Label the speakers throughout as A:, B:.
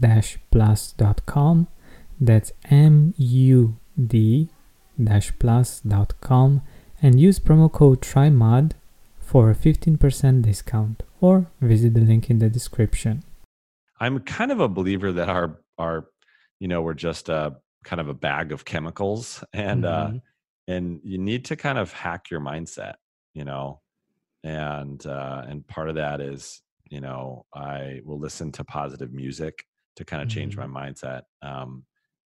A: mood-plus.com. That's M U D plus.com and use promo code TRYMUD for a 15% discount or visit the link in the description.
B: I'm kind of a believer that our our you know we're just a kind of a bag of chemicals and uh, mm-hmm. uh and you need to kind of hack your mindset, you know. And uh and part of that is, you know, I will listen to positive music to kind of change mm-hmm. my mindset. Um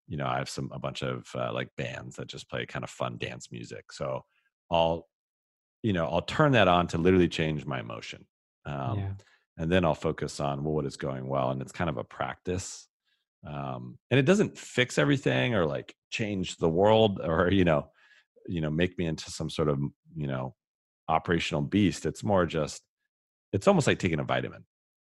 B: you know, I have some a bunch of uh, like bands that just play kind of fun dance music. So I'll, you know, I'll turn that on to literally change my emotion. Um, yeah. And then I'll focus on well, what is going well. And it's kind of a practice. Um, and it doesn't fix everything or like change the world or, you know, you know, make me into some sort of, you know, operational beast. It's more just, it's almost like taking a vitamin,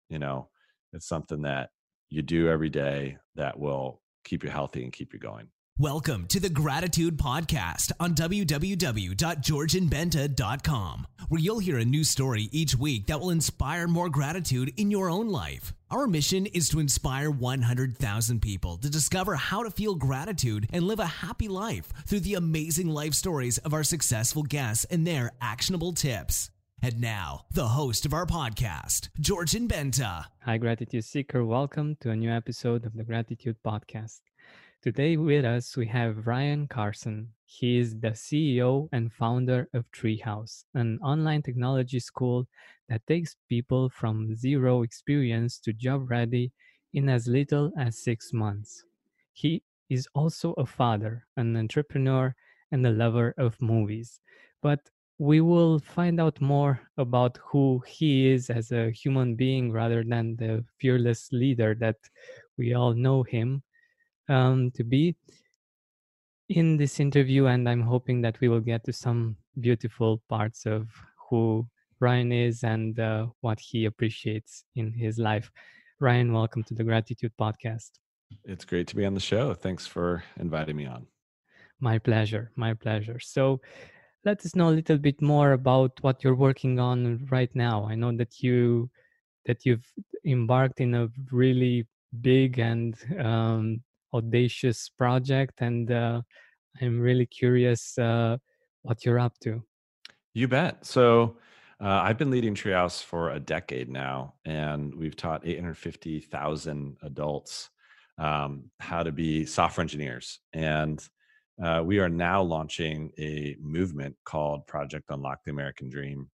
B: you know, it's something that you do every day that will keep you healthy and keep you going.
C: Welcome to the Gratitude Podcast on www.georgianbenta.com, where you'll hear a new story each week that will inspire more gratitude in your own life. Our mission is to inspire 100,000 people to discover how to feel gratitude and live a happy life through the amazing life stories of our successful guests and their actionable tips. And now, the host of our podcast, Georgian Benta.
A: Hi, Gratitude Seeker. Welcome to a new episode of the Gratitude Podcast. Today with us, we have Ryan Carson. He is the CEO and founder of Treehouse, an online technology school that takes people from zero experience to job ready in as little as six months. He is also a father, an entrepreneur, and a lover of movies. But we will find out more about who he is as a human being rather than the fearless leader that we all know him um, to be in this interview, and I'm hoping that we will get to some beautiful parts of who Ryan is and uh, what he appreciates in his life. Ryan, welcome to the Gratitude Podcast.
B: It's great to be on the show. Thanks for inviting me on.
A: My pleasure. My pleasure. So, let us know a little bit more about what you're working on right now. I know that you that you've embarked in a really big and um, audacious project, and uh, I'm really curious uh, what you're up to.
B: You bet. So uh, I've been leading Treehouse for a decade now, and we've taught 850,000 adults um, how to be software engineers. And uh, we are now launching a movement called Project Unlock the American Dream.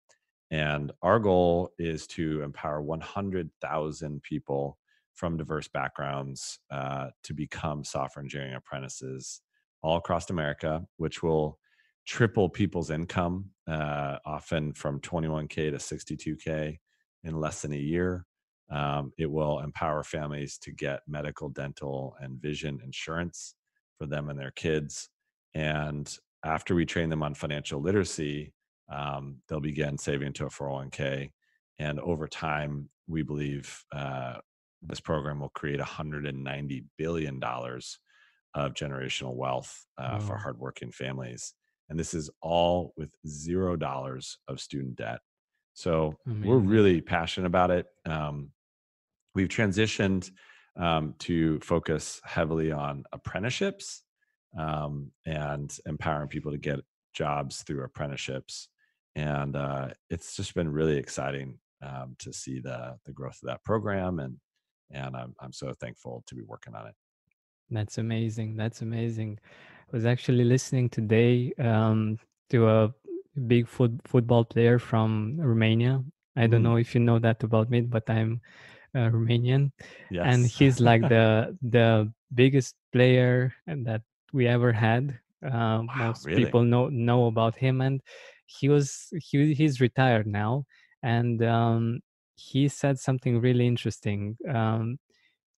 B: And our goal is to empower 100,000 people from diverse backgrounds uh, to become software engineering apprentices all across America, which will triple people's income, uh, often from 21K to 62K in less than a year. Um, it will empower families to get medical, dental, and vision insurance for them and their kids. And after we train them on financial literacy, um, they'll begin saving into a 401k. And over time, we believe uh, this program will create 190 billion dollars of generational wealth uh, for
D: Wow.
B: hardworking families. And this is all with zero dollars of student debt. So we're really passionate about it. Um, we've transitioned um, to focus heavily on apprenticeships um, and empowering people to get jobs through apprenticeships. And uh, it's just been really exciting um, to see the the growth of that program, and and I'm I'm so thankful to be working on it.
D: That's amazing. That's amazing. I was actually listening today um, to a big foot, football player from Romania. I don't
B: Mm,
D: know if you know that about me, but I'm uh, Romanian, and he's like the the biggest player and that we ever had. Uh,
B: wow.
D: most
B: Really?
D: people know know about him, and he was he he's retired now, and um, he said something really interesting. Um,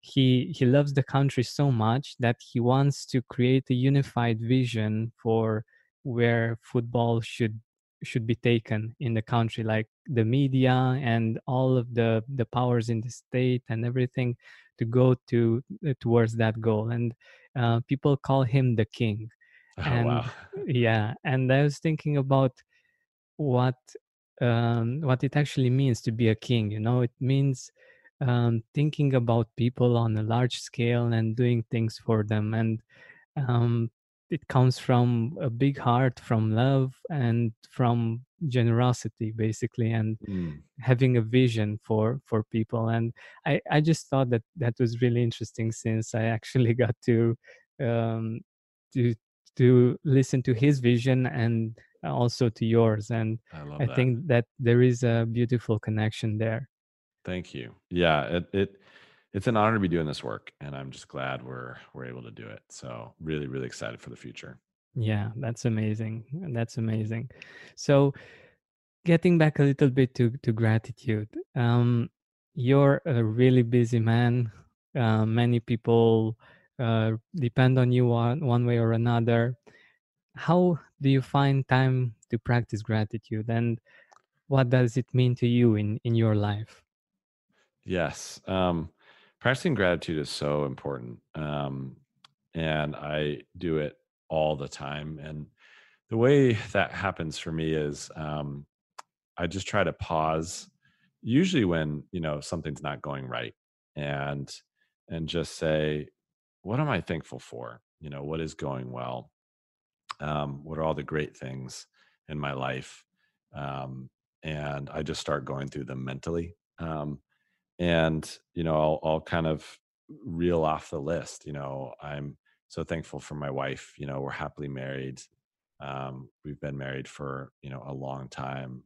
D: he he loves the country so much that he wants to create a unified vision for where football should should be taken in the country like the media and all of the the powers in the state and everything to go to uh, towards that goal and uh, people call him the king
B: Oh wow.
D: and yeah and i was thinking about what um, what it actually means to be a king. You know, it means um, thinking about people on a large scale and doing things for them, and um, it comes from a big heart, from love, and from generosity, basically, and
B: Mm,
D: having a vision for for people. And I I just thought that that was really interesting since I actually got to um, to to listen to his vision and also to yours and
B: I
D: i think that there is a beautiful connection there
B: Thank you. Yeah, it, it it's an honor to be doing this work, and I'm just glad we're we're able to do it. So really, really excited for the future.
D: yeah that's amazing that's amazing so getting back a little bit to to gratitude um you're a really busy man uh, many people uh, depend on you one, one way or another how do you find time to practice gratitude and what does it mean to you in in your life
B: Yes. Um, practicing gratitude is so important. Um, and I do it all the time. And the way that happens for me is um, I just try to pause, usually when, you know, something's not going right and and just say, what am I thankful for? You know, what is going well? Um, what are all the great things in my life? Um, and I just start going through them mentally. Um, and you know I'll, I'll kind of reel off the list you know i'm so thankful for my wife you know we're happily married um, we've been married for you know a long time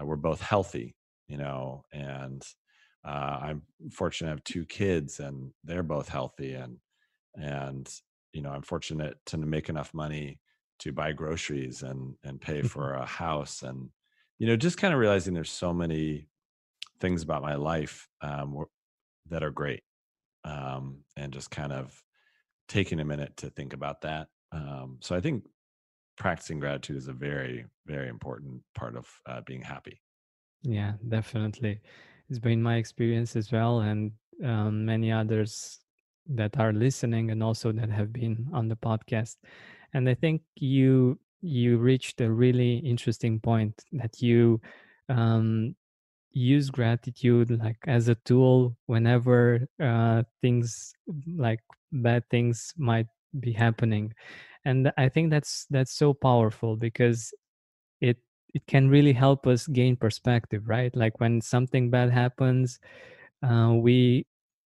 B: uh, we're both healthy you know and uh, i'm fortunate to have two kids and they're both healthy and and you know i'm fortunate to make enough money to buy groceries and and pay for a house and you know just kind of realizing there's so many things about my life um, that are great um, and just kind of taking a minute to think about that um, so i think practicing gratitude is a very very important part of uh, being happy
D: Yeah, definitely. It's been my experience as well, and um, many others that are listening and also that have been on the podcast. And I think you you reached a really interesting point that you um, use gratitude like as a tool whenever uh, things like bad things might be happening. And I think that's that's so powerful because it it can really help us gain perspective right? Like when something bad happens uh, we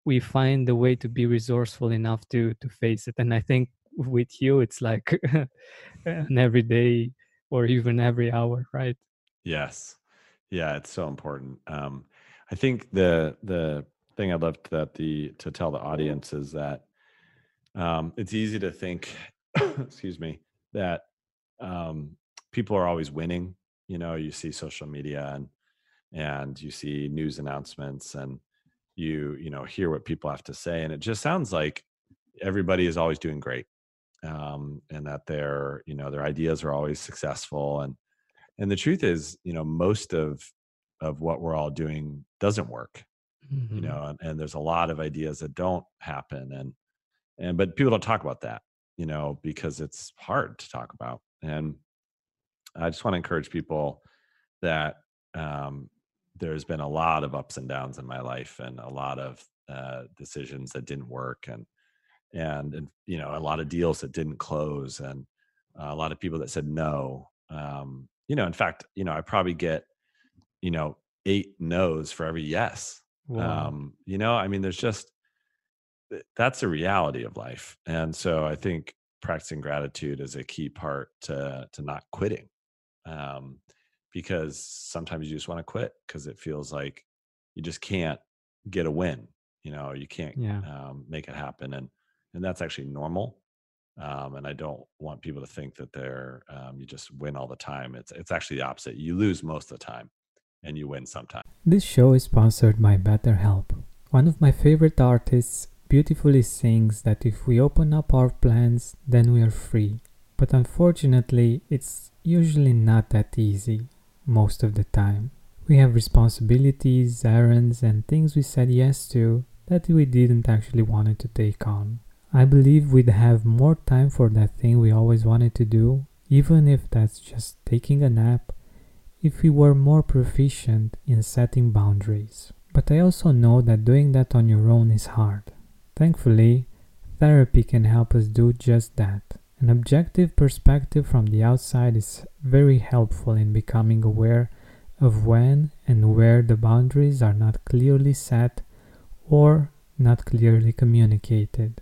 D: we find the way to be resourceful enough to to face it. And i think with you it's like an everyday or even every hour right?
B: Yes yeah it's so important um, i think the the thing i'd love that the to tell the audience is that um, it's easy to think excuse me that um, people are always winning you know you see social media and and you see news announcements and you you know hear what people have to say and it just sounds like everybody is always doing great um, and that their you know their ideas are always successful and and the truth is you know most of of what we're all doing doesn't work you
D: hmm
B: know and, and there's a lot of ideas that don't happen and and but people don't talk about that you know, because it's hard to talk about. And I just want to encourage people that um, there's been a lot of ups and downs in my life and a lot of uh, decisions that didn't work and, and, and, you know, a lot of deals that didn't close and a lot of people that said no. Um, you know, in fact, you know, I probably get, you know, eight no's for every yes. Wow. Um, you know, I mean, there's just, that's a reality of life. And so I think practicing gratitude is a key part to, to not quitting um, because sometimes you just want to quit because it feels like you just can't get a win. You know, you can't yeah. um, make it happen, and and that's actually normal. Um, and I don't want people to think that they're um, you just win all the time. It's it's actually the opposite. You lose most of the time, and you win sometimes.
A: This show is sponsored by BetterHelp. One of my favorite artists beautifully sings that if we open up our plans, then we are free. But unfortunately, it's usually not that easy most of the time. We have responsibilities, errands, and things we said yes to that we didn't actually wanted to take on. I believe we'd have more time for that thing we always wanted to do, even if that's just taking a nap, if we were more proficient in setting boundaries. But I also know that doing that on your own is hard. Thankfully, therapy can help us do just that. An objective perspective from the outside is very helpful in becoming aware of when and where the boundaries are not clearly set or not clearly communicated.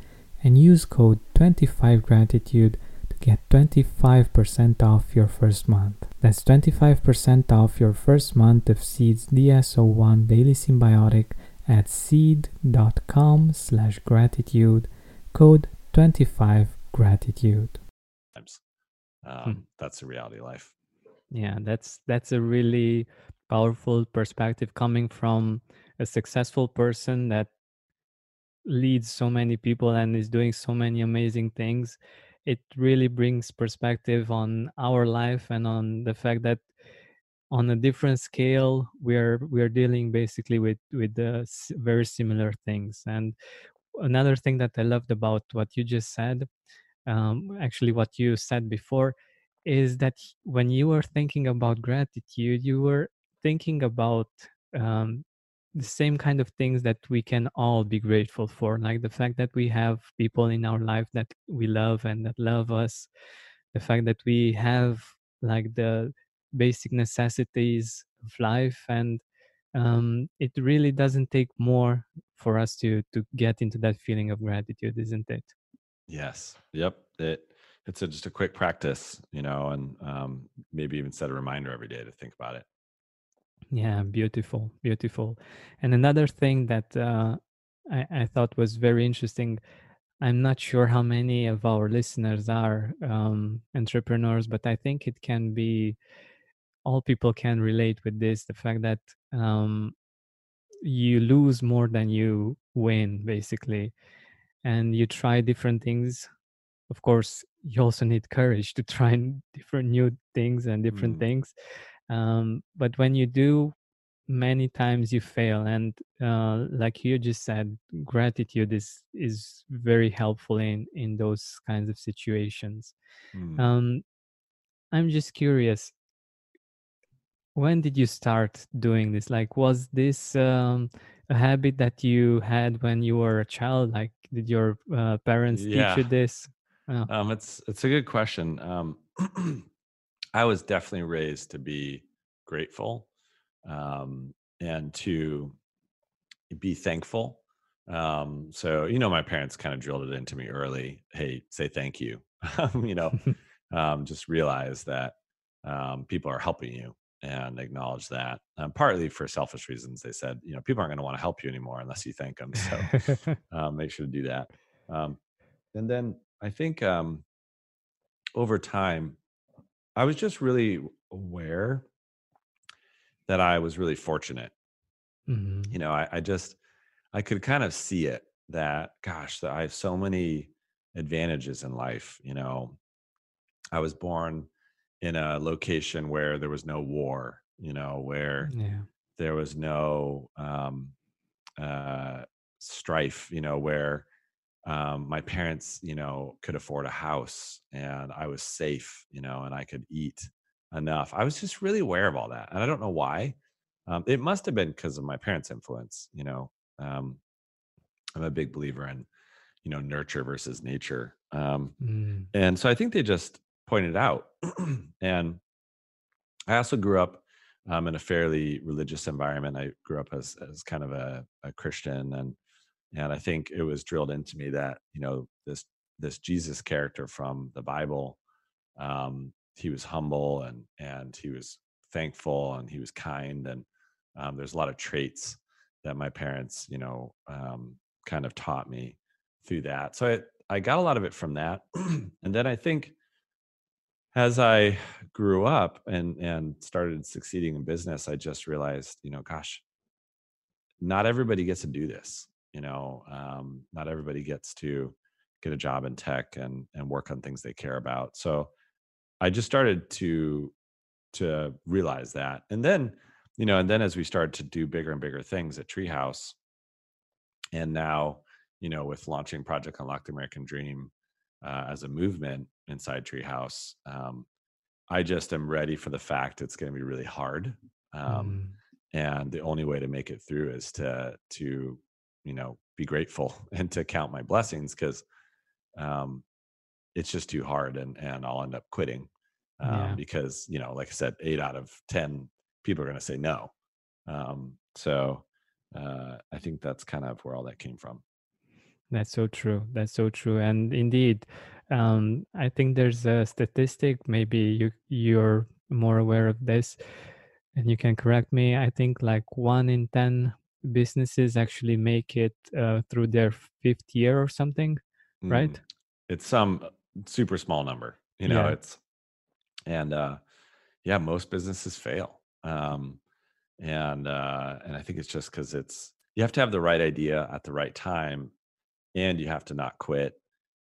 A: and use code 25gratitude to get 25% off your first month. That's 25% off your first month of Seed's DS01 Daily Synbiotic at seed.com slash gratitude, code 25gratitude
B: um, hmm. that's the reality of life
D: yeah that's that's a really powerful perspective coming from a successful person that leads so many people and is doing so many amazing things it really brings perspective on our life and on the fact that on a different scale we're we're dealing basically with with the very similar things. And another thing that i loved about what you just said um, actually what you said before is that when you were thinking about gratitude you were thinking about um, the same kind of things that we can all be grateful for like the fact that we have people in our life that we love and that love us the fact that we have like the basic necessities of life and um, it really doesn't take more for us to to get into that feeling of gratitude isn't it?
B: Yes. Yep. It it's a, just a quick practice you know and um, maybe even set a reminder every day to think about it
D: yeah, beautiful, beautiful. And another thing that uh, I, I thought was very interesting. I'm not sure how many of our listeners are um, entrepreneurs, but I think it can be all people can relate with this. The fact that um, you lose more than you win, basically, and you try different things. Of course, you also need courage to try different new things and different mm. things um, but when you do many times you fail and uh, like you just said gratitude is is very helpful in in those kinds of situations mm. um, i'm just curious when did you start doing this like was this um, a habit that you had when you were a child like did your uh, parents yeah. teach you this
B: oh. um, it's it's a good question um, I was definitely raised to be grateful um, and to be thankful. Um, so, you know, my parents kind of drilled it into me early. Hey, say thank you. you know, um, just realize that um, people are helping you and acknowledge that. Um, partly for selfish reasons, they said, you know, people aren't going to want to help you anymore unless you thank them. So, um, make sure to do that. Um, and then I think um, over time, I was just really aware that I was really fortunate. Mm-hmm. You know, I, I just I could kind of see it that gosh, that I have so many advantages in life. You know, I was born in a location where there was no war, you know, where yeah. there was no um, uh, strife, you know, where um, my parents, you know, could afford a house and I was safe, you know, and I could eat enough. I was just really aware of all that. And I don't know why. Um, it must have been because of my parents' influence, you know. Um, I'm a big believer in, you know, nurture versus nature. Um, mm. And so I think they just pointed out. and I also grew up um, in a fairly religious environment. I grew up as, as kind of a, a Christian and and I think it was drilled into me that you know this this Jesus character from the Bible, um, he was humble and and he was thankful and he was kind and um, there's a lot of traits that my parents you know um, kind of taught me through that. So I I got a lot of it from that, and then I think as I grew up and and started succeeding in business, I just realized you know gosh, not everybody gets to do this you know um, not everybody gets to get a job in tech and and work on things they care about so i just started to to realize that and then you know and then as we started to do bigger and bigger things at treehouse and now you know with launching project unlock the american dream uh, as a movement inside treehouse um, i just am ready for the fact it's going to be really hard um, mm. and the only way to make it through is to to you know be grateful and to count my blessings because um it's just too hard and and i'll end up quitting um, yeah. because you know like i said eight out of ten people are going to say no um so uh i think that's kind of where all that came from
D: that's so true that's so true and indeed um i think there's a statistic maybe you you're more aware of this and you can correct me i think like one in 10 businesses actually make it uh, through their fifth year or something, mm. right?
B: It's some uh, super small number, you know. Yeah. It's and uh, yeah, most businesses fail, um, and uh, and I think it's just because it's you have to have the right idea at the right time, and you have to not quit,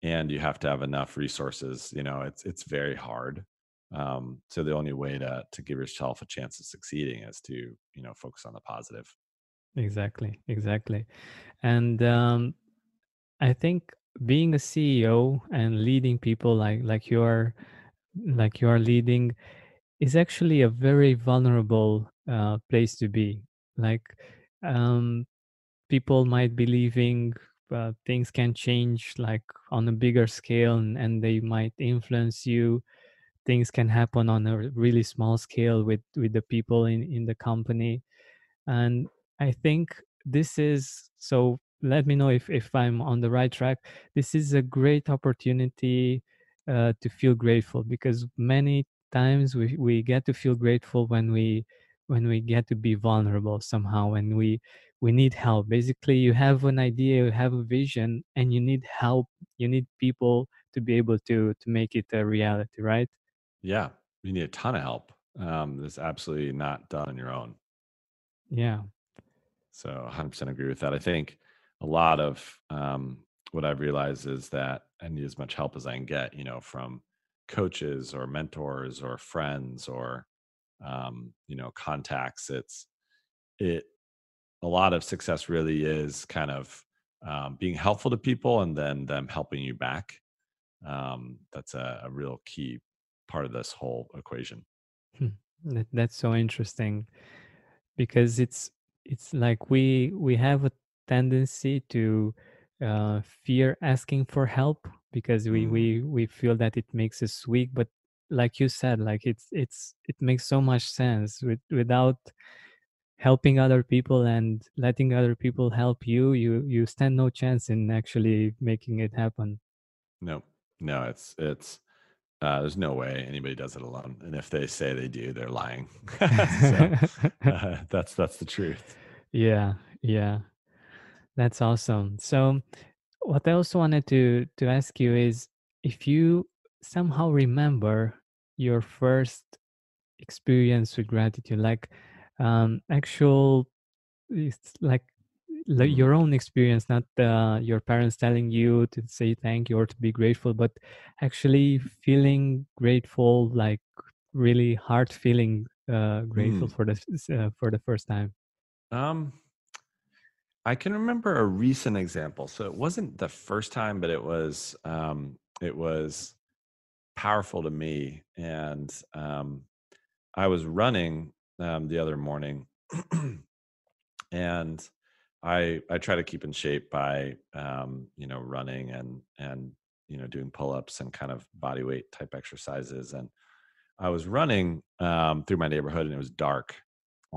B: and you have to have enough resources you know it's it's very hard um, so the only way to to give yourself a chance of succeeding is to you know focus on the positive
D: exactly exactly. And um, i think being a ceo and leading people like like you're like you're leading is actually a very vulnerable uh, place to be. Like um, people might be leaving uh, things can change like on a bigger scale and, and they might influence you. Things can happen on a really small scale with with the people in in the company. And i think this is so let me know if if i'm on the right track. This is a great opportunity uh, to feel grateful because many times we, we get to feel grateful when we when we get to be vulnerable somehow and we we need help. Basically you have an idea you have a vision and you need help. You need people to be able to to make it a reality right?
B: Yeah you need a ton of help um it's absolutely not done on your own.
D: Yeah
B: so 100% agree with that i think a lot of um what i've realized is that i need as much help as i can get you know from coaches or mentors or friends or um you know contacts it's it a lot of success really is kind of um, being helpful to people and then them helping you back. Um, that's a, a, real key part of this whole equation.
D: Hmm. That's so interesting because it's it's like we we have a tendency to uh, fear asking for help because we mm. we we feel that it makes us weak. But like you said, like it's it's it makes so much sense with, without helping other people and letting other people help you you you stand no chance in actually making it happen
B: no no it's it's uh, there's no way anybody does it alone and if they say they do they're lying. So, uh, that's that's the truth.
D: Yeah yeah. That's awesome. So what i also wanted to to ask you is if you somehow remember your first experience with gratitude like um, actual it's like like
B: Mm.
D: your own experience not uh, your parents telling you to say thank you or to be grateful but actually feeling grateful like really heart feeling uh, grateful
B: Mm.
D: for the uh, for the first time
B: Um, I can remember a recent example. So it wasn't the first time, but it was um, it was powerful to me. And um, I was running um, the other morning, and I I try to keep in shape by um, you know running and and you know doing pull ups and kind of body weight type exercises. And I was running um, through my neighborhood, and it was dark.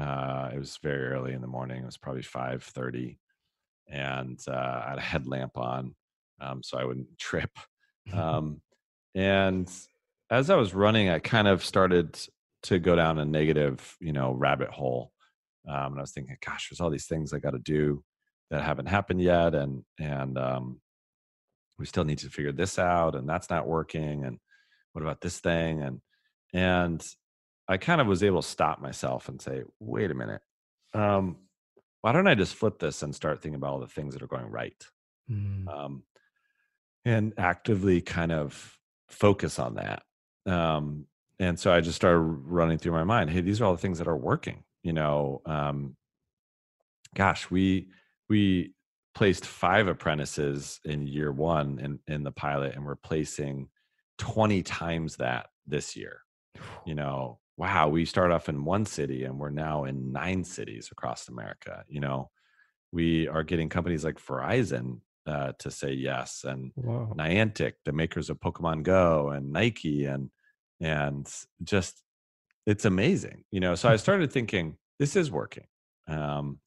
B: Uh, it was very early in the morning. It was probably five thirty, and uh, I had a headlamp on, um, so I wouldn't trip. Um, and as I was running, I kind of started to go down a negative, you know, rabbit hole. Um, and I was thinking, gosh, there's all these things I got to do that haven't happened yet, and and um, we still need to figure this out, and that's not working, and what about this thing, and and I kind of was able to stop myself and say, wait a minute, um, why don't I just flip this and start thinking about all the things that are going right,
D: mm.
B: um, and actively kind of focus on that. Um, and so I just started running through my mind, hey, these are all the things that are working. You know, um, gosh, we we placed five apprentices in year one in, in the pilot, and we're placing 20 times that this year. You know, wow, we start off in one city and we're now in nine cities across America. You know, we are getting companies like Verizon uh, to say yes, and
D: Whoa.
B: Niantic, the makers of Pokemon Go, and Nike, and and just it's amazing you know so i started thinking this is working um,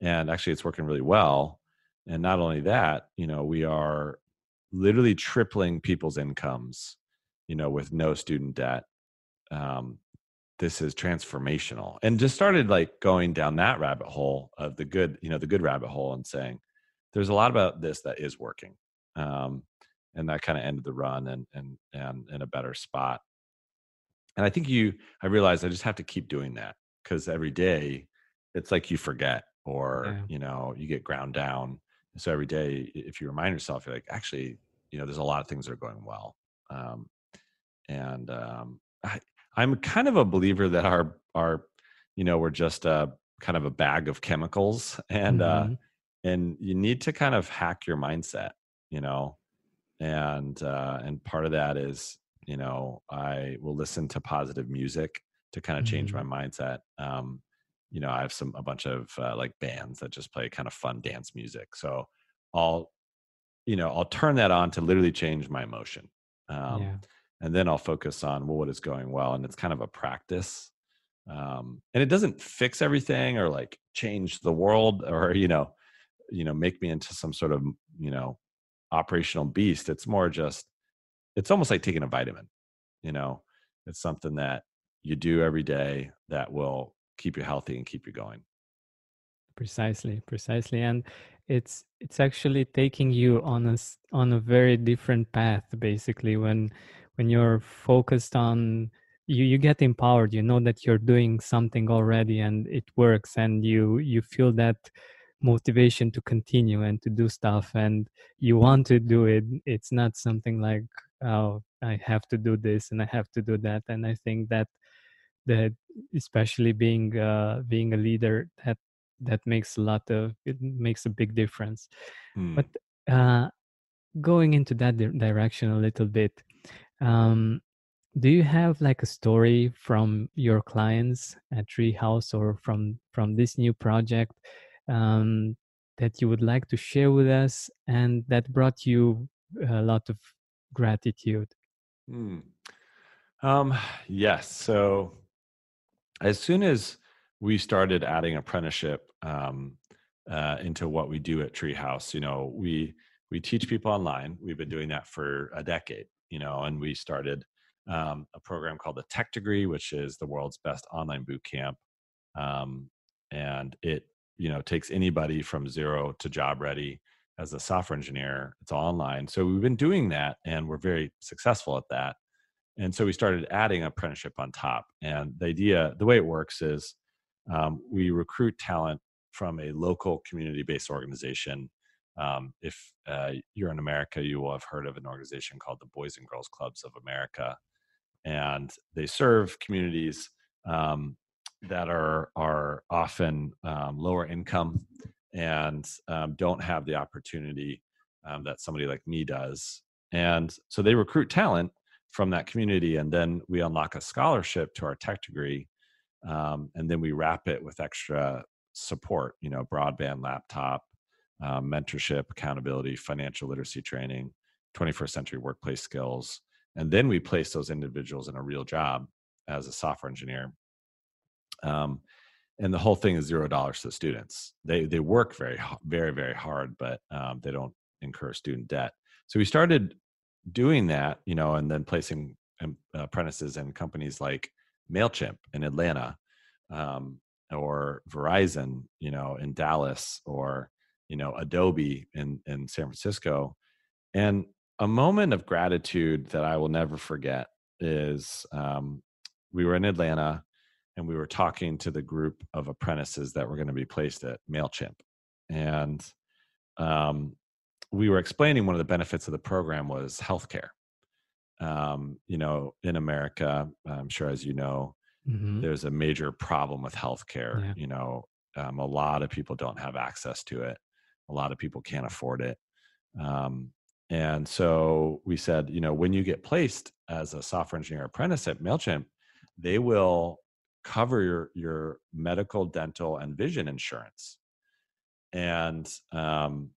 B: and actually it's working really well and not only that you know we are literally tripling people's incomes you know with no student debt um, this is transformational and just started like going down that rabbit hole of the good you know the good rabbit hole and saying there's a lot about this that is working um, and that kind of ended the run and and and in a better spot and I think you, I realized I just have to keep doing that because every day it's like you forget or,
D: Yeah.
B: you know, you get ground down. So every day, if you remind yourself, you're like, actually, you know there's a lot of things that are going well um, and um, I, i'm kind of a believer that our our you know we're just a kind of a bag of chemicals and mm-hmm. uh and you need to kind of hack your mindset you know and uh and part of that is you know i will listen to positive music to kind of change mm-hmm. my mindset um you know i have some a bunch of uh, like bands that just play kind of fun dance music so i'll you know i'll turn that on to literally change my emotion um yeah. and then i'll focus on well what is going well and it's kind of a practice um and it doesn't fix everything or like change the world or you know you know make me into some sort of you know operational beast it's more just it's almost like taking a vitamin you know? It's something that you do every day that will keep you healthy and keep you going.
D: Precisely precisely and it's it's actually taking you on a on a very different path basically when when you're focused on you you get empowered you know that you're doing something already and it works and you you feel that motivation to continue and to do stuff and you want to do it it's not something like oh i have to do this and i have to do that and i think that that especially being uh, being a leader that that makes a lot of it makes a big difference mm. but uh, going into that di- direction a little bit um, do you have like a story from your clients at treehouse or from from this new project um, that you would like to share with us and that brought you a lot of gratitude?
B: Hmm. Um, yes. So as soon as we started adding apprenticeship um, uh, into what we do at Treehouse, you know, we we teach people online. We've been doing that for a decade, you know, and we started um, a program called the Tech Degree, which is the world's best online boot camp. Um, and it you know takes anybody from zero to job ready as a software engineer it's all online so we've been doing that and we're very successful at that and so we started adding apprenticeship on top and the idea the way it works is um, we recruit talent from a local community based organization um, if uh, you're in america you will have heard of an organization called the boys and girls clubs of america and they serve communities um, that are are often um, lower income and um, don't have the opportunity um, that somebody like me does and so they recruit talent from that community and then we unlock a scholarship to our tech degree um, and then we wrap it with extra support you know broadband laptop um, mentorship accountability financial literacy training 21st century workplace skills and then we place those individuals in a real job as a software engineer. Um, and the whole thing is zero dollars to students. They they work very very very hard, but um, they don't incur student debt. So we started doing that, you know, and then placing apprentices in companies like Mailchimp in Atlanta, um, or Verizon, you know, in Dallas, or you know, Adobe in in San Francisco, and a moment of gratitude that I will never forget is um, we were in Atlanta and we were talking to the group of apprentices that were going to be placed at MailChimp. And um, we were explaining one of the benefits of the program was healthcare. Um, you know, in America, I'm sure as you know, mm-hmm. there's a major problem with healthcare. Yeah. You know, um, a lot of people don't have access to it. A lot of people can't afford it. Um, and so we said, you know, when you get placed as a software engineer apprentice at MailChimp, they will cover your your medical, dental, and vision insurance. And um,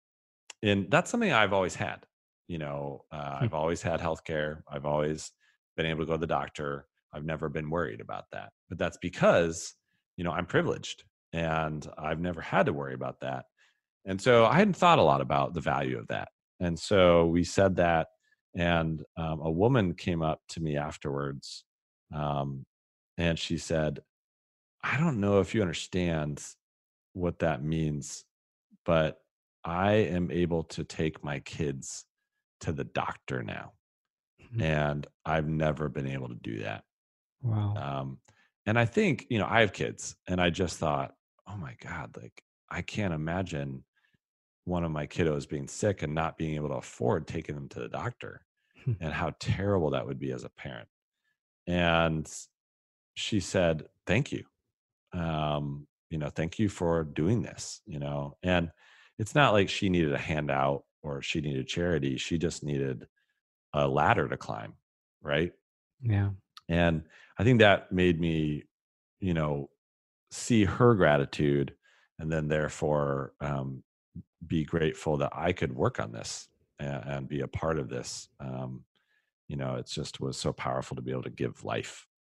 B: and that's something I've always had. You know, uh, hmm. I've always had health care. I've always been able to go to the doctor. I've never been worried about that. But that's because, you know, I'm privileged and I've never had to worry about that. And so I hadn't thought a lot about the value of that. And so we said that, and um, a woman came up to me afterwards um, and she said, I don't know if you understand what that means, but I am able to take my kids to the doctor now. Mm-hmm. And I've never been able to do that.
D: Wow.
B: Um, and I think, you know, I have kids and I just thought, oh my God, like I can't imagine one of my kiddos being sick and not being able to afford taking them to the doctor
D: Hmm.
B: and how terrible that would be as a parent. And she said, Thank you. Um, you know, thank you for doing this, you know. And it's not like she needed a handout or she needed charity. She just needed a ladder to climb, right?
D: yeah
B: And I think that made me, you know, see her gratitude and then therefore um, be grateful that I could work on this and, and be a part of this. Um, you know, it just was so powerful to be able to give life,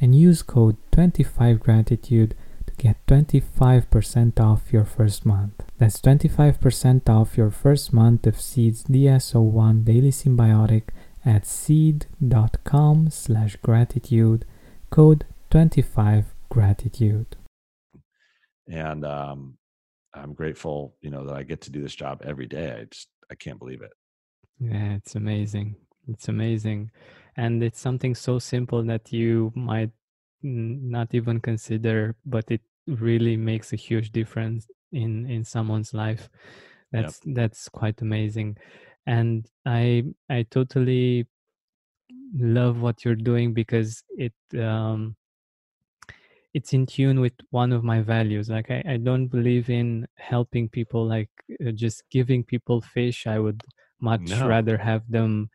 A: and use code 25gratitude to get 25% off your first month. That's 25% off your first month of Seed's DS01 Daily Synbiotic at seed.com slash gratitude, code 25gratitude.
B: And um, I'm grateful, you know, that I get to do this job every day. I just I can't believe it.
D: Yeah, it's amazing. It's amazing. And it's something so simple that you might not even consider, but it really makes a huge difference in in someone's life.
B: Yep.
D: That's that's quite amazing. And I I totally love what you're doing because it um it's in tune with one of my values like i, I don't believe in helping people like uh, just giving people fish i would much
B: No.
D: rather have them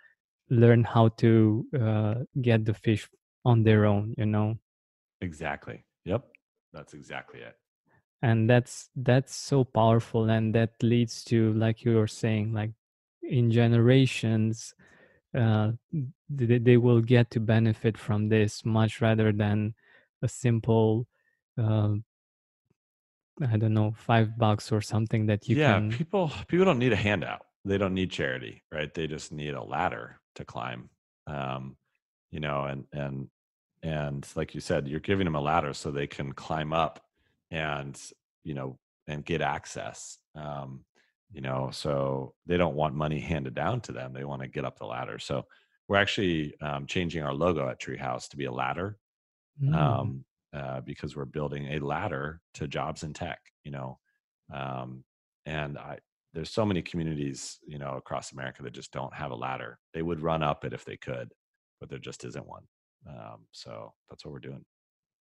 D: learn how to uh, get the fish on their own you know
B: Exactly. Yep. That's exactly it.
D: and that's that's so powerful and that leads to like you were saying like in generations uh, they, they will get to benefit from this much rather than a simple uh, i don't know five bucks or something that you
B: yeah,
D: can
B: people people don't need a handout. They don't need charity, right? They just need a ladder to climb. Um, you know, and and and like you said, you're giving them a ladder so they can climb up and you know and get access. Um, you know, so they don't want money handed down to them. They want to get up the ladder. So we're actually um, changing our logo at Treehouse to be a ladder
D: Mm,
B: um, uh, because we're building a ladder to jobs in tech. You know, um, and I there's so many communities you know across America that just don't have a ladder. They would run up it if they could, but there just isn't one. Um, so that's what we're doing.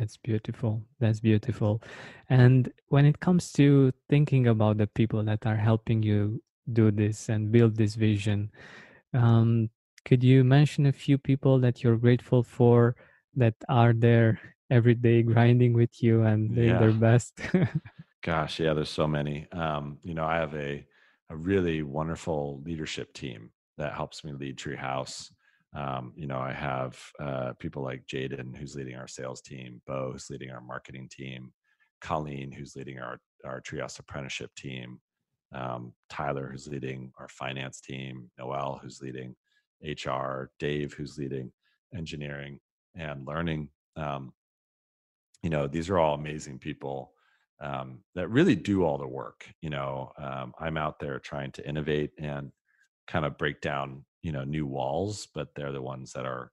D: That's beautiful. That's beautiful. And when it comes to thinking about the people that are helping you do this and build this vision, um, could you mention a few people that you're grateful for that are there every day grinding with you and doing yeah. their best?
B: Gosh, yeah, there's so many. Um, you know, I have a a really wonderful leadership team that helps me lead Treehouse. Um, you know, I have uh, people like Jaden, who's leading our sales team, Bo, who's leading our marketing team, Colleen, who's leading our our Treehouse apprenticeship team, um, Tyler, who's leading our finance team, Noel, who's leading HR, Dave, who's leading engineering and learning. Um, you know, these are all amazing people um, that really do all the work. You know, um, I'm out there trying to innovate and kind of break down you know new walls but they're the ones that are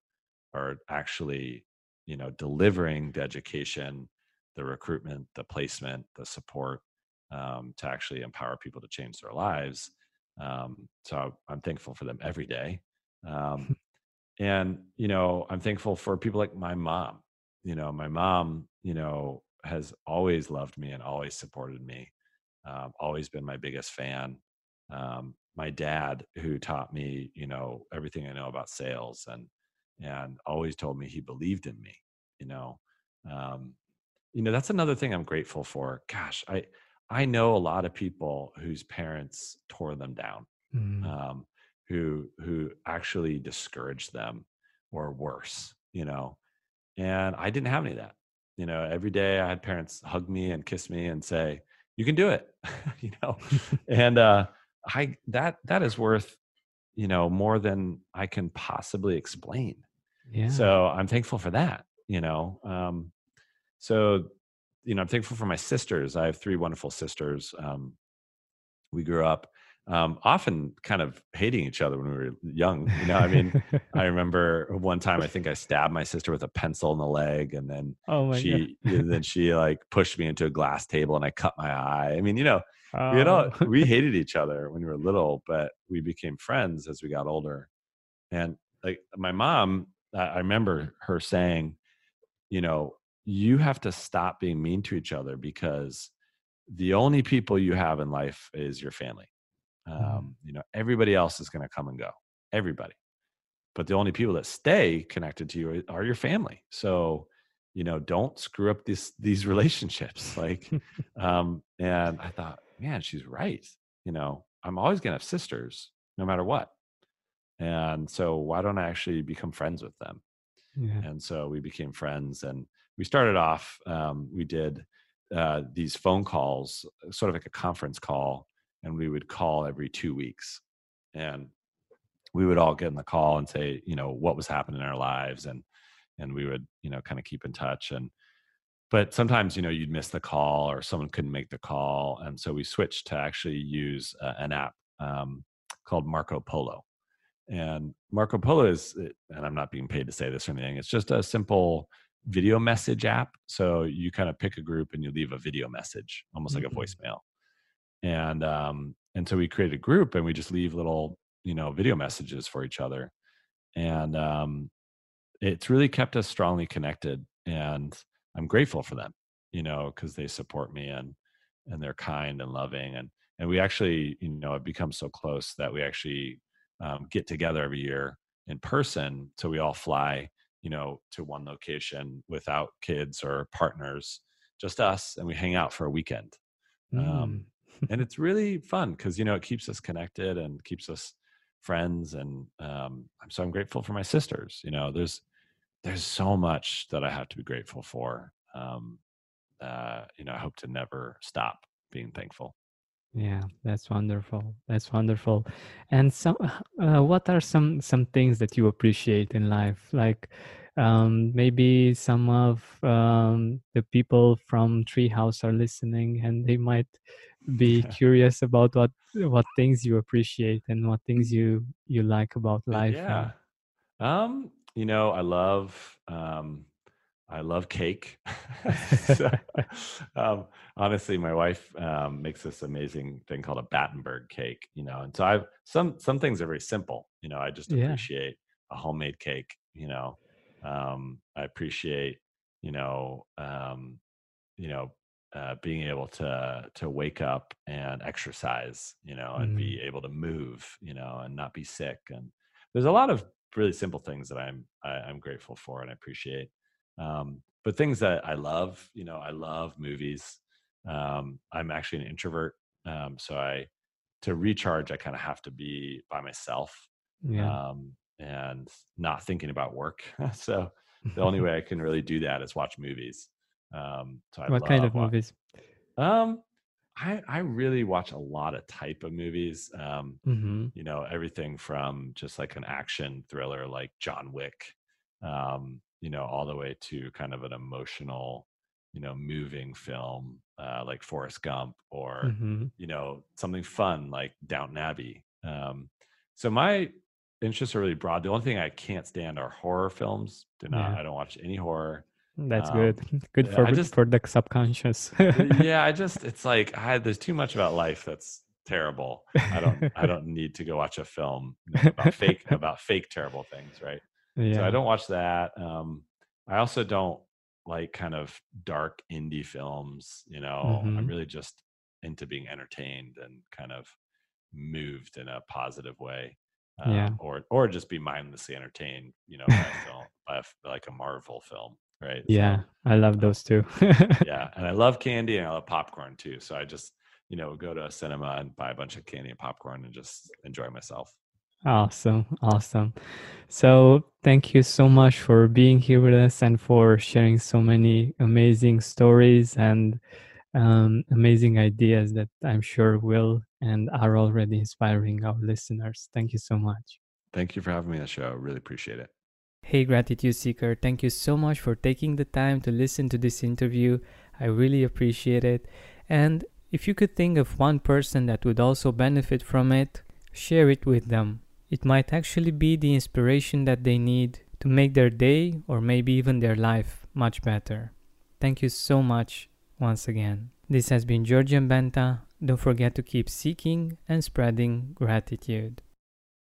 B: are actually you know delivering the education the recruitment the placement the support um, to actually empower people to change their lives. Um, so i'm thankful for them every day. Um, and you know i'm thankful for people like my mom. You know my mom you know has always loved me and always supported me. Um, always been my biggest fan. Um, my dad who taught me you know everything i know about sales and and always told me he believed in me you know um, you know that's another thing i'm grateful for gosh i i know a lot of people whose parents tore them down mm. um, who who actually discouraged them or worse you know and i didn't have any of that you know every day i had parents hug me and kiss me and say you can do it you know and uh I that that is worth you know more than I can possibly explain. Yeah. So I'm thankful for that. You know, um, so you know I'm thankful for my sisters. I have three wonderful sisters. Um, we grew up um, often kind of hating each other when we were young. You know, I mean, I remember one time I think I stabbed my sister with a pencil in the leg, and then oh she then she like pushed me into a glass table, and I cut my eye. I mean, you know, oh. you know, we hated each other when we were little, but we became friends as we got older. And like my mom, I remember her saying, you know, you have to stop being mean to each other because the only people you have in life is your family Mm-hmm. Um, you know, everybody else is going to come and go, everybody. But the only people that stay connected to you are your family. So, you know, don't screw up these these relationships. Like, um, and I thought, man, she's right. You know, I'm always going to have sisters, no matter what. And so, why don't I actually become friends with them? Yeah. And so we became friends, and we started off. Um, we did uh, these phone calls, sort of like a conference call and we would call every two weeks and we would all get in the call and say you know what was happening in our lives and and we would you know kind of keep in touch and but sometimes you know you'd miss the call or someone couldn't make the call and so we switched to actually use uh, an app um, called marco polo and marco polo is eh, and i'm not being paid to say this or anything it's just a simple video message app so you kind of pick a group and you leave a video message almost mm-hmm. like a mm-hmm. voicemail and um and so we create a group and we just leave little you know video messages for each other and um it's really kept us strongly connected and i'm grateful for them you know because they support me and and they're kind and loving and and we actually you know have become so close that we actually um, get together every year in person so we all fly you know to one location without kids or partners just us and we hang out for a weekend um, mm. um, and it's really fun because you know it keeps us connected and keeps us friends and um, so i'm grateful for my sisters you know there's there's so much that i have to be grateful for um, uh, you know i hope to never stop being thankful
D: yeah that's wonderful that's wonderful and so uh, what are some some things that you appreciate in life like um, maybe some of um, the people from Treehouse are listening, and they might be curious about what what things you appreciate and what things you you like about life.
B: Yeah. Um, you know, I love um I love cake. so, um, honestly, my wife um, makes this amazing thing called a Battenberg cake, you know. And so I've some some things are very simple, you know. I just
D: Yeah.
B: appreciate a homemade cake, you know. Um, I appreciate, you know, um, you know, uh, being able to to wake up and exercise, you know, and
D: Mm.
B: be able to move, you know, and not be sick. And there's a lot of really simple things that I'm I, I'm grateful for and I appreciate. Um, but things that I love, you know, I love movies. Um, I'm actually an introvert, um, so I to recharge, I kind of have to be by myself
D: yeah.
B: um, and not thinking about work. so the only way I can really do that is watch movies. Um, so I
D: what kind of
B: love wa-
D: movies?
B: Um, I I really watch a lot of type of movies. Um,
D: hmm
B: you know everything from just like an action thriller like john wick um you know all the way to kind of an emotional you know moving film uh like forrest gump or
D: hmm
B: you know something fun like downton abbey um so my interests are really broad the only thing i can't stand are horror films do not
D: Yeah.
B: i don't watch any horror
D: That's
B: Um,
D: good. Good
B: yeah,
D: for
B: I just-
D: for the subconscious.
B: yeah i just it's like i there's too much about life that's terrible i don't i don't need to go watch a film about fake about fake terrible things right
D: yeah.
B: so i don't watch that um i also don't like kind of dark indie films you know i'm
D: Mhm.
B: really just into being entertained and kind of moved in a positive way um,
D: Yeah.
B: or or just be mindlessly entertained you know by a film by a like a marvel film right So,
D: Yeah, I love those too.
B: yeah and i love candy and i love popcorn too so i just you know go to a cinema and buy a bunch of candy and popcorn and just enjoy myself
D: Awesome, awesome. So, thank you so much for being here with us and for sharing so many amazing stories and um, amazing ideas that I'm sure will and are already inspiring our listeners. Thank you so much.
B: thank you for having me on the show really appreciate it
A: Hey, Gratitude Seeker, thank you so much for taking the time to listen to this interview. I really appreciate it. And if you could think of one person that would also benefit from it, share it with them. It might actually be the inspiration that they need to make their day or maybe even their life much better. Thank you so much once again. This has been Georgian Benta. Don't forget to keep seeking and spreading gratitude.